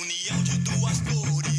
união de duas cores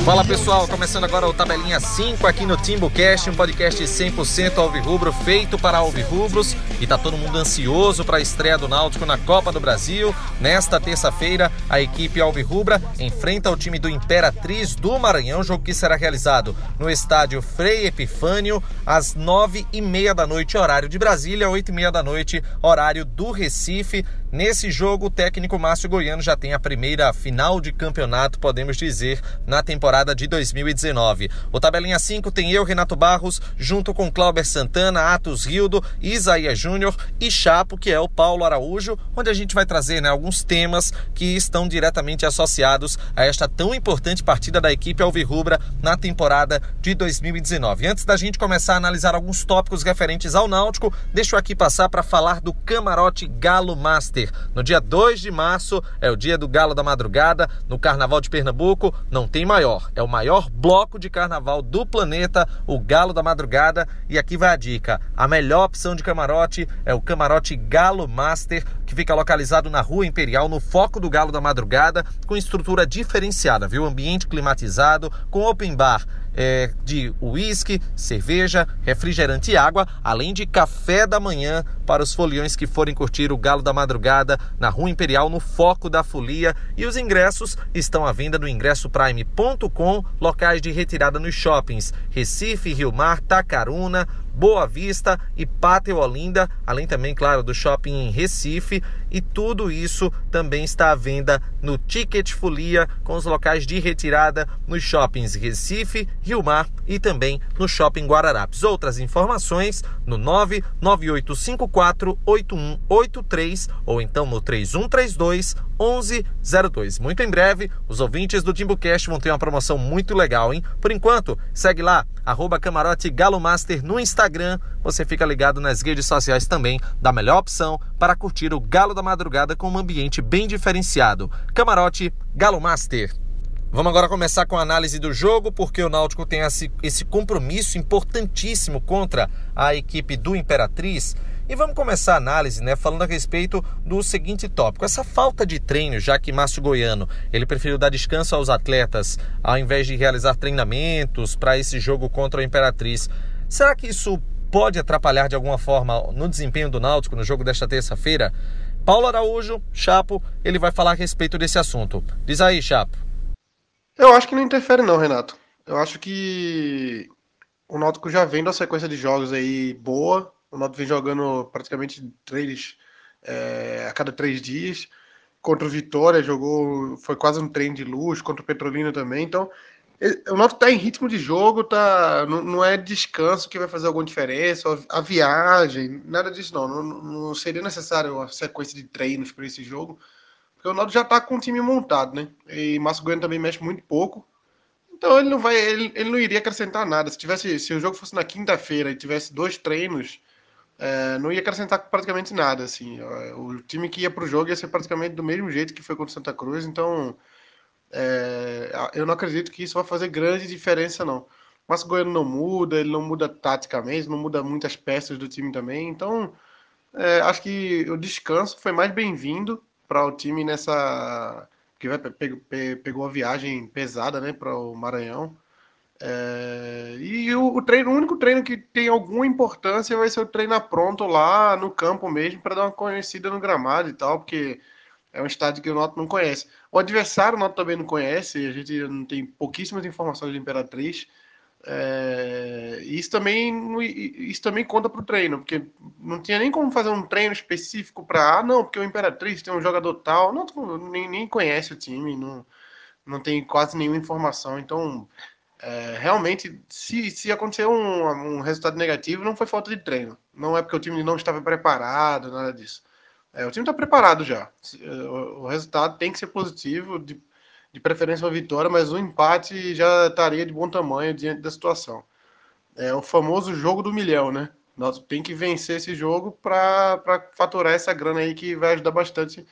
Fala pessoal, começando agora o Tabelinha 5 aqui no TimbuCast, um podcast 100% alvirrubro feito para alvirrubros e tá todo mundo ansioso para a estreia do Náutico na Copa do Brasil. Nesta terça-feira, a equipe alvirrubra enfrenta o time do Imperatriz do Maranhão, jogo que será realizado no estádio Frei Epifânio às nove e meia da noite, horário de Brasília, oito e meia da noite, horário do Recife. Nesse jogo, o técnico Márcio Goiano já tem a primeira final de campeonato, podemos dizer, na temporada de 2019. O Tabelinha 5 tem eu, Renato Barros, junto com Clauber Santana, Atos Rildo, Isaías Júnior e Chapo, que é o Paulo Araújo, onde a gente vai trazer né, alguns temas que estão diretamente associados a esta tão importante partida da equipe Alvirrubra na temporada de 2019. Antes da gente começar a analisar alguns tópicos referentes ao Náutico, deixo aqui passar para falar do Camarote Galo Master. No dia 2 de março é o dia do Galo da Madrugada, no Carnaval de Pernambuco, não tem maior. É o maior bloco de carnaval do planeta, o Galo da Madrugada. E aqui vai a dica: a melhor opção de camarote é o Camarote Galo Master, que fica localizado na Rua Imperial, no foco do Galo da Madrugada, com estrutura diferenciada, viu? Ambiente climatizado, com open bar é, de uísque, cerveja, refrigerante e água, além de café da manhã para os foliões que forem curtir o Galo da Madrugada na Rua Imperial, no foco da folia. E os ingressos estão à venda no ingressoprime.com, locais de retirada nos shoppings Recife, Rio Mar, Tacaruna, Boa Vista e Pátio Olinda, além também, claro, do shopping em Recife. E tudo isso também está à venda no Ticket Folia, com os locais de retirada nos shoppings Recife, Rio Mar e também no shopping Guararapes. Outras informações no 998548183 ou então no 3132 1102. Muito em breve, os ouvintes do Timbucast vão ter uma promoção muito legal, hein? Por enquanto, segue lá, arroba Camarote Galo Master no Instagram. Você fica ligado nas redes sociais também da melhor opção para curtir o Galo da Madrugada com um ambiente bem diferenciado. Camarote Galo Master. Vamos agora começar com a análise do jogo, porque o Náutico tem esse, compromisso importantíssimo contra a equipe do Imperatriz. E vamos começar a análise, né, falando a respeito do seguinte tópico: essa falta de treino, já que Márcio Goiano ele preferiu dar descanso aos atletas ao invés de realizar treinamentos para esse jogo contra o Imperatriz. Será que isso pode atrapalhar de alguma forma no desempenho do Náutico no jogo desta terça-feira? Paulo Araújo, Chapo, ele vai falar a respeito desse assunto. Diz aí, Chapo. Eu acho que não interfere não, Renato. Eu acho que o Náutico já vem da sequência de jogos aí boa, o Náutico vem jogando praticamente três é, a cada três dias. Contra o Vitória jogou, foi quase um trem de luz, contra o Petrolina também. Então, o Náutico está em ritmo de jogo, tá, não, não, é descanso que vai fazer alguma diferença, a viagem, nada disso não. Não, não seria necessário uma sequência de treinos para esse jogo, porque o Náutico já está com o time montado, né? E Márcio Goiano também mexe muito pouco. Então ele não vai, ele, ele não iria acrescentar nada. Se tivesse, se o jogo fosse na quinta-feira e tivesse dois treinos, é, não ia acrescentar praticamente nada, assim. O time que ia para o jogo ia ser praticamente do mesmo jeito que foi contra o Santa Cruz, então é, eu não acredito que isso vai fazer grande diferença, não. O Goiano não muda, ele não muda taticamente, não muda muitas peças do time também, então é, acho que o descanso foi mais bem-vindo para o time nessa. que vai, pegou, pegou a viagem pesada né, para o Maranhão. É, e o, o, treino, o único treino que tem alguma importância vai ser o treino pronto lá no campo mesmo, para dar uma conhecida no gramado e tal, porque é um estádio que o Noto não conhece. O adversário o Noto também não conhece, a gente não tem pouquíssimas informações de Imperatriz. É, isso, também, isso também conta para o treino, porque não tinha nem como fazer um treino específico para, ah, não, porque o Imperatriz tem um jogador tal, não, nem, nem conhece o time, não, não tem quase nenhuma informação, então é, realmente, se, se acontecer um, um resultado negativo, não foi falta de treino. Não é porque o time não estava preparado, nada disso. É, o time está preparado já. O, o, resultado tem que ser positivo, de, de preferência uma vitória, mas o empate já estaria de bom tamanho diante da situação. É o famoso jogo do milhão, né? Nós tem que vencer esse jogo para faturar essa grana aí que vai ajudar bastante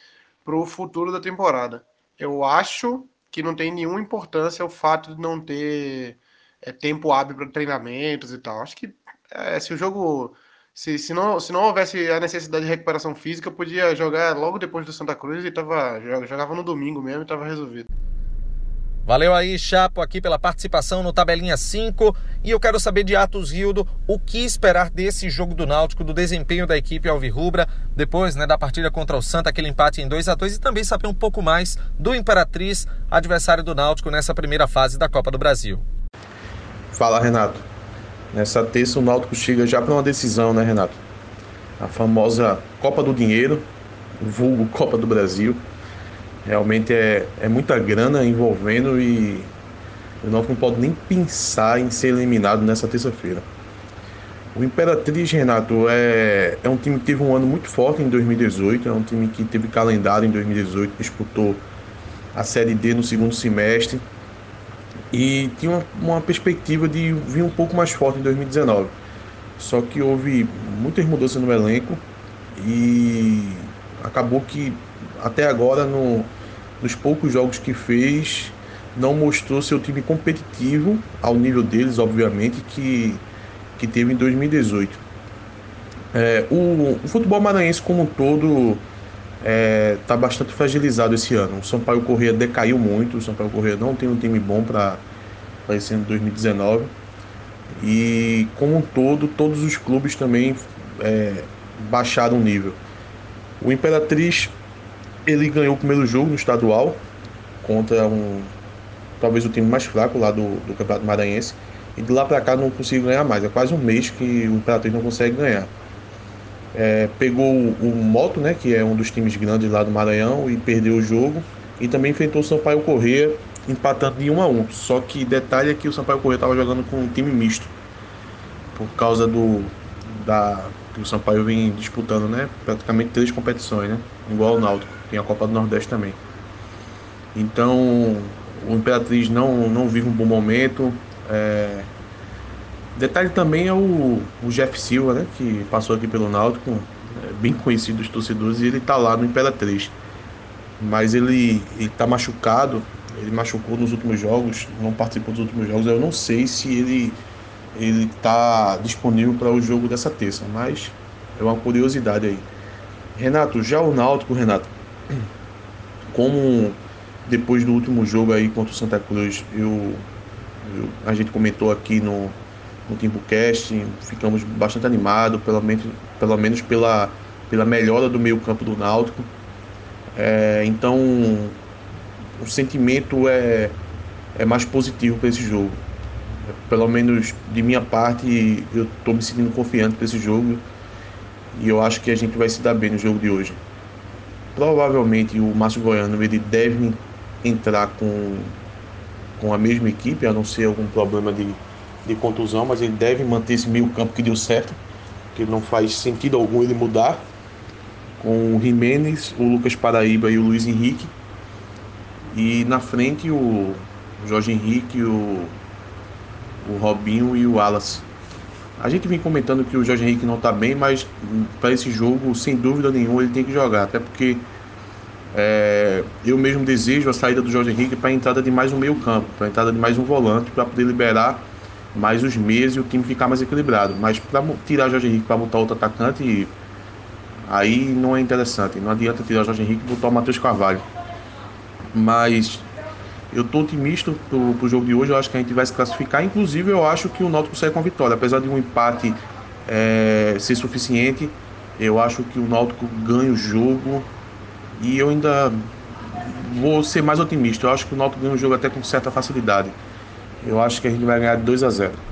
para o futuro da temporada. Eu acho que não tem nenhuma importância o fato de não ter é, tempo hábil para treinamentos e tal. Acho que é, se o jogo. Se, se, não, se não houvesse a necessidade de recuperação física, podia jogar logo depois do Santa Cruz e tava, jogava no domingo mesmo e estava resolvido. Valeu aí, Chapo, aqui pela participação no Tabelinha 5. E eu quero saber de Atos Rildo o que esperar desse jogo do Náutico, do desempenho da equipe Alvirrubra, depois né, da partida contra o Santa, aquele empate em 2 a 2 e também saber um pouco mais do Imperatriz, adversário do Náutico nessa primeira fase da Copa do Brasil. Fala, Renato. Nessa terça o Náutico chega já para uma decisão, né, Renato? A famosa Copa do Dinheiro, vulgo Copa do Brasil. Realmente é, é muita grana envolvendo e o Náutico não pode nem pensar em ser eliminado nessa terça-feira. O Imperatriz, Renato, é, é um time que teve um ano muito forte em 2018, é um time que teve calendário em 2018, disputou a Série D no segundo semestre e tinha uma, uma perspectiva de vir um pouco mais forte em 2019. Só que houve muitas mudanças no elenco e acabou que até agora no, nos poucos jogos que fez não mostrou seu time competitivo ao nível deles, obviamente, que, que teve em 2018. É, o, o, futebol maranhense como um todo está é, tá bastante fragilizado esse ano. O Sampaio Corrêa decaiu muito, o Sampaio Corrêa não tem um time bom para esse ano de 2019. E como um todo, todos os clubes também é, baixaram o nível. O Imperatriz ele ganhou o primeiro jogo no estadual contra um talvez o time mais fraco lá do, do Campeonato Maranhense. E de lá para cá não conseguiu ganhar mais. É quase um mês que o Imperatriz não consegue ganhar. É, pegou o Moto, né, que é um dos times grandes lá do Maranhão, e perdeu o jogo. E também enfrentou o Sampaio Corrêa, empatando de 1 a 1 Só que detalhe é que o Sampaio Corrêa estava jogando com um time misto. Por causa do. Da, o Sampaio vem disputando, né? Praticamente três competições, né? Igual o Náutico. Tem a Copa do Nordeste também. Então, o Imperatriz não, não vive um bom momento. É, Detalhe também é o, o Jeff Silva, né, que passou aqui pelo Náutico, é bem conhecido dos torcedores, e ele está lá no Imperatriz. Mas ele está machucado, ele machucou nos últimos jogos, não participou dos últimos jogos. Eu não sei se ele ele está disponível para o jogo dessa terça, mas é uma curiosidade aí. Renato, já o Náutico, Renato, como depois do último jogo aí contra o Santa Cruz, eu, eu a gente comentou aqui no, no Timbucast, ficamos bastante animados, pelo menos, pelo menos pela, pela melhora do meio campo do Náutico. É, então, o sentimento é, é mais positivo para esse jogo. Pelo menos de minha parte, eu estou me sentindo confiante para esse jogo e eu acho que a gente vai se dar bem no jogo de hoje. Provavelmente o Márcio Goiano ele deve entrar com, com a mesma equipe, a não ser algum problema de de contusão, mas ele deve manter esse meio campo que deu certo, que não faz sentido algum ele mudar, com o Jimenez, o Lucas Paraíba e o Luiz Henrique, e na frente o Jorge Henrique, o, o Robinho e o Wallace. A gente vem comentando que o Jorge Henrique não está bem, mas para esse jogo, sem dúvida nenhuma, ele tem que jogar, até porque é, eu mesmo desejo a saída do Jorge Henrique para a entrada de mais um meio campo, para a entrada de mais um volante, para poder liberar mais os meios e o time ficar mais equilibrado. Mas para tirar o Jorge Henrique para botar outro atacante, aí não é interessante. Não adianta tirar o Jorge Henrique e botar o Matheus Carvalho. Mas eu estou otimista pro, pro jogo de hoje. Eu acho que a gente vai se classificar. Inclusive, eu acho que o Náutico sai com a vitória. Apesar de um empate é, ser suficiente, eu acho que o Náutico ganha o jogo. E eu ainda vou ser mais otimista. Eu acho que o Náutico ganha o jogo até com certa facilidade. Eu acho que a gente vai ganhar de 2 a 0.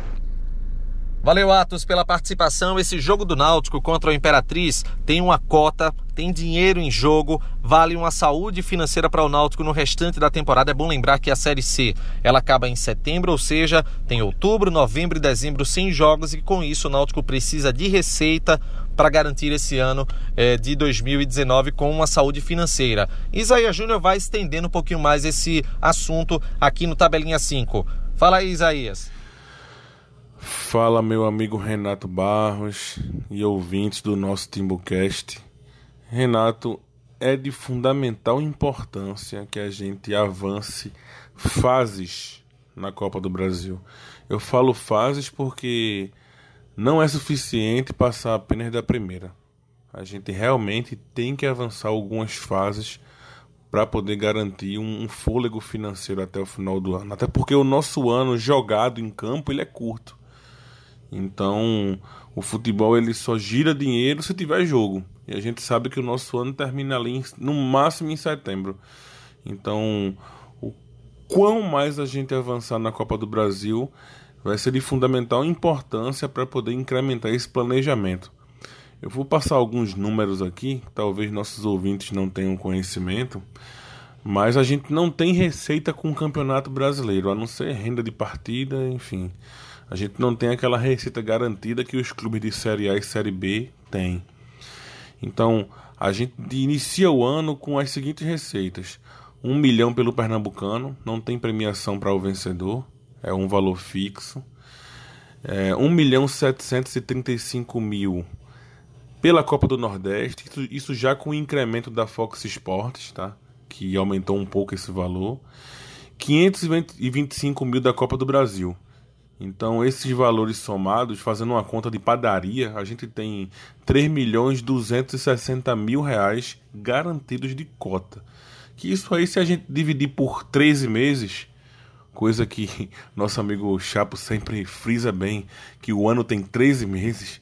Valeu, Atos, pela participação. Esse jogo do Náutico contra o Imperatriz tem uma cota, tem dinheiro em jogo, vale uma saúde financeira para o Náutico no restante da temporada. É bom lembrar que a Série C ela acaba em setembro, ou seja, tem outubro, novembro e dezembro sem jogos, e com isso o Náutico precisa de receita para garantir esse ano é, de 2019 com uma saúde financeira. Isaías Júnior vai estendendo um pouquinho mais esse assunto aqui no Tabelinha 5. Fala aí, Isaías. Fala, meu amigo Renato Barros e ouvintes do nosso Timbucast. Renato, é de fundamental importância que a gente avance fases na Copa do Brasil. Eu falo fases porque não é suficiente passar apenas da primeira. A gente realmente tem que avançar algumas fases para poder garantir um, fôlego financeiro até o final do ano. Até porque o nosso ano jogado em campo ele é curto. Então, o futebol ele só gira dinheiro se tiver jogo. E a gente sabe que o nosso ano termina ali no máximo em setembro. Então, o quão mais a gente avançar na Copa do Brasil vai ser de fundamental importância para poder incrementar esse planejamento. Eu vou passar alguns números aqui, talvez nossos ouvintes não tenham conhecimento, mas a gente não tem receita com o Campeonato Brasileiro, a não ser renda de partida, enfim. A gente não tem aquela receita garantida que os clubes de Série A e Série B têm. Então, a gente inicia o ano com as seguintes receitas: um milhão pelo Pernambucano, não tem premiação para o vencedor, é um valor fixo. É, 1 milhão 735 mil pela Copa do Nordeste, isso, isso já com o incremento da Fox Sports, tá? que aumentou um pouco esse valor. 525 mil da Copa do Brasil. Então, esses valores somados, fazendo uma conta de padaria, a gente tem 3 milhões 260 mil reais garantidos de cota. Que isso aí, se a gente dividir por 13 meses, coisa que nosso amigo Chapo sempre frisa bem, que o ano tem 13 meses,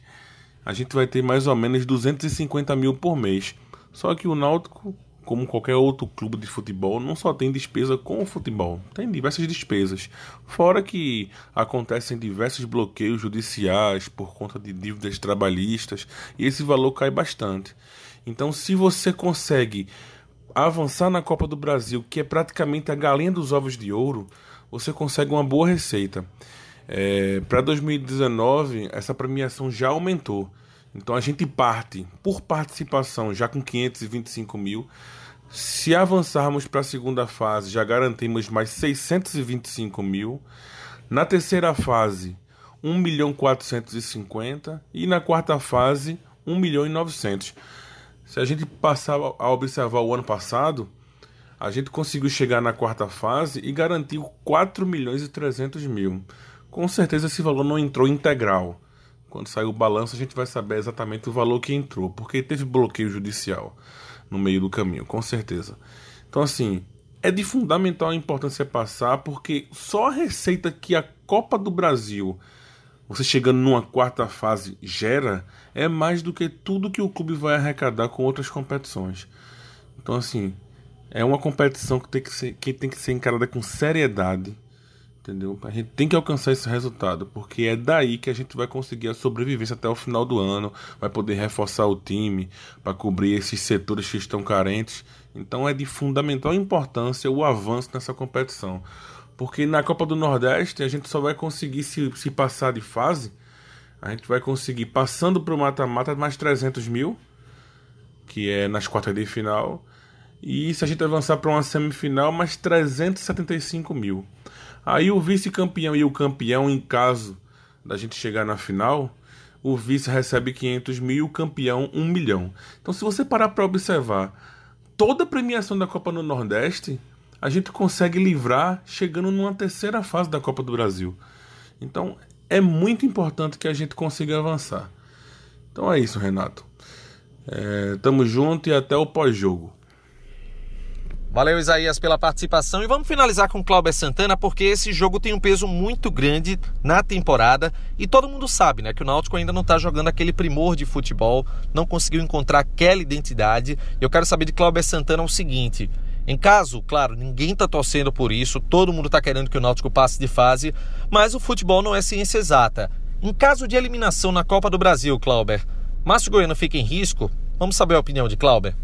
a gente vai ter mais ou menos 250 mil por mês. Só que o Náutico, como qualquer outro clube de futebol, não só tem despesa com o futebol, tem diversas despesas. Fora que acontecem diversos bloqueios judiciais por conta de dívidas trabalhistas e esse valor cai bastante. Então, se você consegue avançar na Copa do Brasil, que é praticamente a galinha dos ovos de ouro, você consegue uma boa receita. É, Para 2019, essa premiação já aumentou. Então a gente parte por participação já com 525 mil. Se avançarmos para a segunda fase, já garantimos mais 625 mil. Na terceira fase, 1 milhão 450. E na quarta fase, 1 milhão e 900. Se a gente passar a observar o ano passado, a gente conseguiu chegar na quarta fase e garantiu 4 milhões e 300 mil com certeza esse valor não entrou integral. Quando sair o balanço, a gente vai saber exatamente o valor que entrou, porque teve bloqueio judicial no meio do caminho, com certeza. Então, assim, é de fundamental importância passar, porque só a receita que a Copa do Brasil, você chegando numa quarta fase, gera, é mais do que tudo que o clube vai arrecadar com outras competições. Então, assim, é uma competição que tem que ser, que tem que ser encarada com seriedade Entendeu? A gente tem que alcançar esse resultado, porque é daí que a gente vai conseguir a sobrevivência até o final do ano, vai poder reforçar o time para cobrir esses setores que estão carentes. Então é de fundamental importância o avanço nessa competição. Porque na Copa do Nordeste a gente só vai conseguir se, se passar de fase, a gente vai conseguir passando para o mata-mata mais 300 mil, que é nas quartas de final. E se a gente avançar para uma semifinal, mais 375 mil. Aí o vice-campeão e o campeão, em caso da gente chegar na final, o vice recebe 500 mil e o campeão 1 milhão. Então, se você parar para observar toda a premiação da Copa no Nordeste, a gente consegue livrar chegando numa terceira fase da Copa do Brasil. Então, é muito importante que a gente consiga avançar. Então é isso, Renato. É, tamo junto e até o pós-jogo. Valeu, Isaías, pela participação. E vamos finalizar com Cláudio Santana, porque esse jogo tem um peso muito grande na temporada. E todo mundo sabe né, que o Náutico ainda não está jogando aquele primor de futebol, não conseguiu encontrar aquela identidade. Eu quero saber de Cláudio Santana o seguinte. Em caso, claro, ninguém está torcendo por isso, todo mundo está querendo que o Náutico passe de fase, mas o futebol não é ciência exata. Em caso de eliminação na Copa do Brasil, Clauber, Márcio Goiano fica em risco? Vamos saber a opinião de Clauber.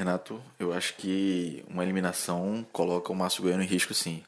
Renato, eu acho que uma eliminação coloca o Márcio Goiano em risco sim.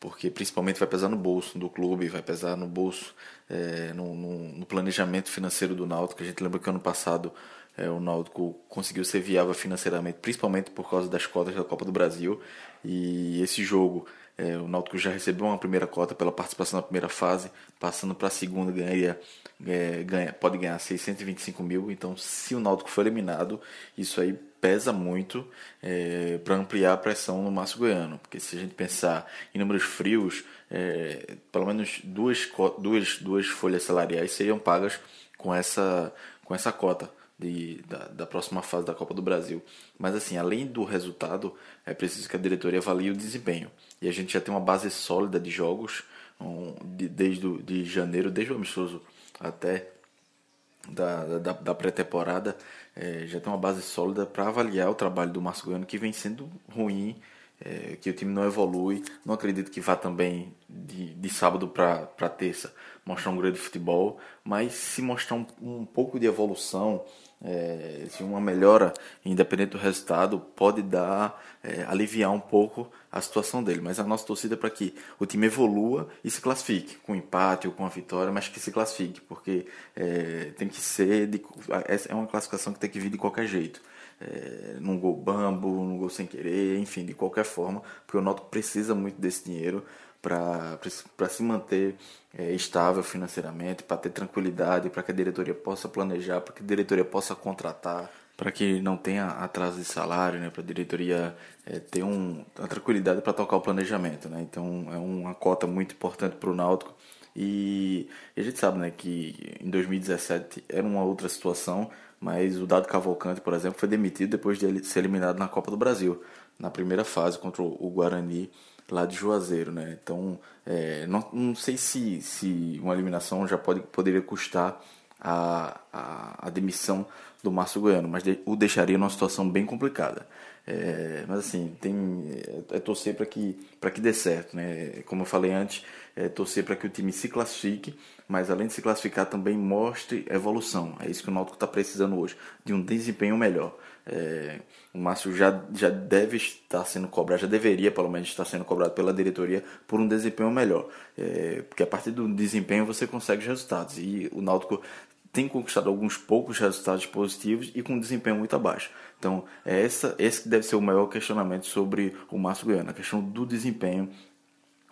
Porque principalmente vai pesar no bolso do clube, vai pesar no bolso, é, no, no, no, planejamento financeiro do Náutico. A gente lembra que ano passado é, o Náutico conseguiu ser viável financeiramente, principalmente por causa das cotas da Copa do Brasil. E esse jogo É, o Náutico já recebeu uma primeira cota pela participação na primeira fase, passando para a segunda ganharia, é, ganha, pode ganhar 625 mil. Então, se o Náutico for eliminado, isso aí pesa muito é, para ampliar a pressão no Márcio Goiano. Porque se a gente pensar em números frios, é, pelo menos duas, duas, duas folhas salariais seriam pagas com essa, com essa cota de, da, da, próxima fase da Copa do Brasil. Mas assim, além do resultado, é preciso que a diretoria avalie o desempenho. E a gente já tem uma base sólida de jogos um, de, desde o, de janeiro, desde o amistoso até da, da, da pré-temporada, é, já tem uma base sólida para avaliar o trabalho do Márcio Goiano, que vem sendo ruim, é, que o time não evolui. Não acredito que vá também de, de sábado para terça mostrar um grande futebol, mas se mostrar um, um pouco de evolução, é, se uma melhora, independente do resultado, pode dar, é, aliviar um pouco a situação dele. Mas a nossa torcida é para que o time evolua e se classifique, com empate ou com a vitória, mas que se classifique, porque é, tem que ser, de, é uma classificação que tem que vir de qualquer jeito. É, num gol bambo, num gol sem querer, enfim, de qualquer forma, porque o Noto precisa muito desse dinheiro para se manter é, estável financeiramente, para ter tranquilidade, para que a diretoria possa planejar, para que a diretoria possa contratar, para que não tenha atraso de salário, né, para a diretoria é, ter um, a tranquilidade para tocar o planejamento. Né? Então é uma cota muito importante para o Náutico. E, e, a gente sabe né, que em 2017 era uma outra situação, mas o Dado Cavalcante, por exemplo, foi demitido depois de ser eliminado na Copa do Brasil, na primeira fase contra o Guarani lá de Juazeiro, né? Então, é, não, não sei se, se uma eliminação já pode, poderia custar a, a, a demissão do Márcio Goiano, mas de, o deixaria numa situação bem complicada. É, mas assim, tem, é, é torcer para que, que dê certo, né? Como eu falei antes, é torcer para que o time se classifique, mas além de se classificar também mostre evolução. É isso que o Náutico está precisando hoje, de um desempenho melhor. É, o Márcio já, já deve estar sendo cobrado, já deveria pelo menos estar sendo cobrado pela diretoria por um desempenho melhor. É, porque a partir do desempenho você consegue os resultados. E o Náutico tem conquistado alguns poucos resultados positivos e com um desempenho muito abaixo. Então, é essa, esse deve ser o maior questionamento sobre o Márcio Goiano, a questão do desempenho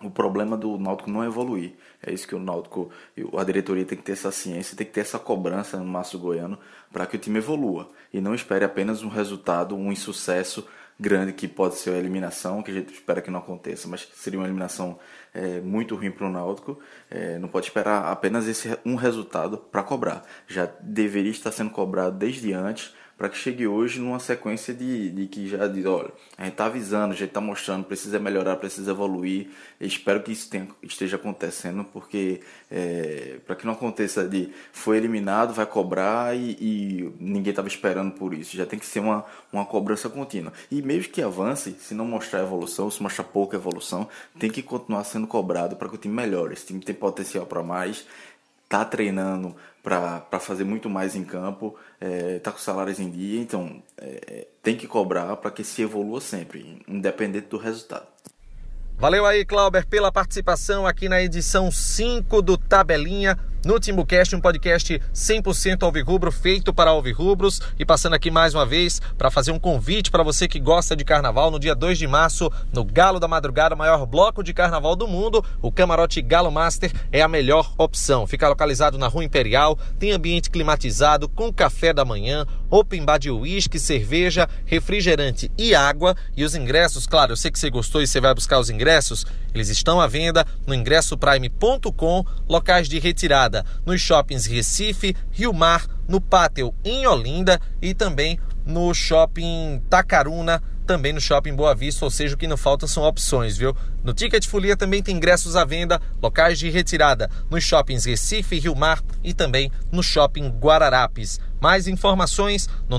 o problema do Náutico não é evoluir. É isso que o Náutico, a diretoria tem que ter essa ciência, tem que ter essa cobrança no Márcio Goiano para que o time evolua e não espere apenas um resultado, um insucesso grande que pode ser a eliminação, que a gente espera que não aconteça, mas seria uma eliminação é, muito ruim para o Náutico. É, não pode esperar apenas esse um resultado para cobrar. Já deveria estar sendo cobrado desde antes para que chegue hoje numa sequência de, de que já diz, olha, a gente está avisando, já está mostrando, precisa melhorar, precisa evoluir. Espero que isso tenha, esteja acontecendo, porque é, para que não aconteça de foi eliminado, vai cobrar e, e ninguém estava esperando por isso. Já tem que ser uma, uma cobrança contínua. E mesmo que avance, se não mostrar evolução, se mostrar pouca evolução, tem que continuar sendo cobrado para que o time melhore. Esse time tem potencial para mais tá treinando para fazer muito mais em campo, é, tá com salários em dia, então é, tem que cobrar para que se evolua sempre, independente do resultado. Valeu aí, Clauber, pela participação aqui na edição 5 do Tabelinha no Timbucast, um podcast 100% alvirrubro, feito para alvirrubros. E passando aqui mais uma vez para fazer um convite para você que gosta de carnaval, no dia 2 de março, no Galo da Madrugada, o maior bloco de carnaval do mundo, o camarote Galo Master é a melhor opção. Fica localizado na Rua Imperial, tem ambiente climatizado, com café da manhã, open bar de uísque, cerveja, refrigerante e água. E os ingressos, claro, eu sei que você gostou e você vai buscar os ingressos, eles estão à venda no ingressoprime.com, locais de retirada nos shoppings Recife, Rio Mar, no Pátio em Olinda e também no shopping Tacaruna, também no shopping Boa Vista, ou seja, o que não falta são opções, viu? No Ticket Folia também tem ingressos à venda, locais de retirada nos shoppings Recife, Rio Mar e também no shopping Guararapes. Mais informações no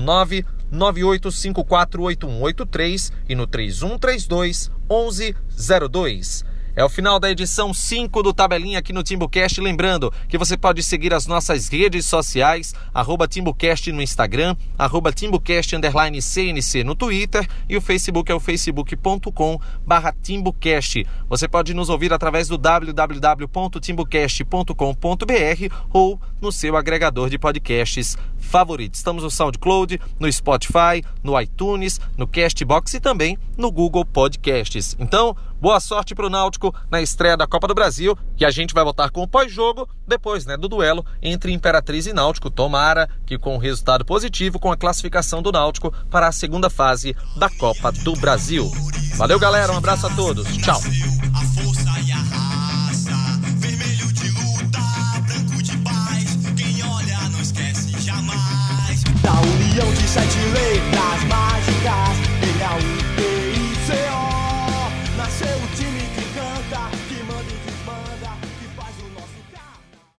998548183 e no 3132 1102. É o final da edição 5 do Tabelinha aqui no TimbuCast. Lembrando que você pode seguir as nossas redes sociais, arroba TimbuCast no Instagram, arroba TimbuCast CNC no Twitter e o Facebook é o facebook.com barra TimbuCast. Você pode nos ouvir através do www.timbucast.com.br ou no seu agregador de podcasts favorito. Estamos no SoundCloud, no Spotify, no iTunes, no Castbox e também no Google Podcasts. Então, Boa sorte para o Náutico na estreia da Copa do Brasil, que a gente vai voltar com o pós-jogo depois né, do duelo entre Imperatriz e Náutico. Tomara que com um resultado positivo, com a classificação do Náutico para a segunda fase da Copa do Brasil. Valeu, galera. Um abraço a todos. Tchau. Da união de sete letras mágicas, ele é o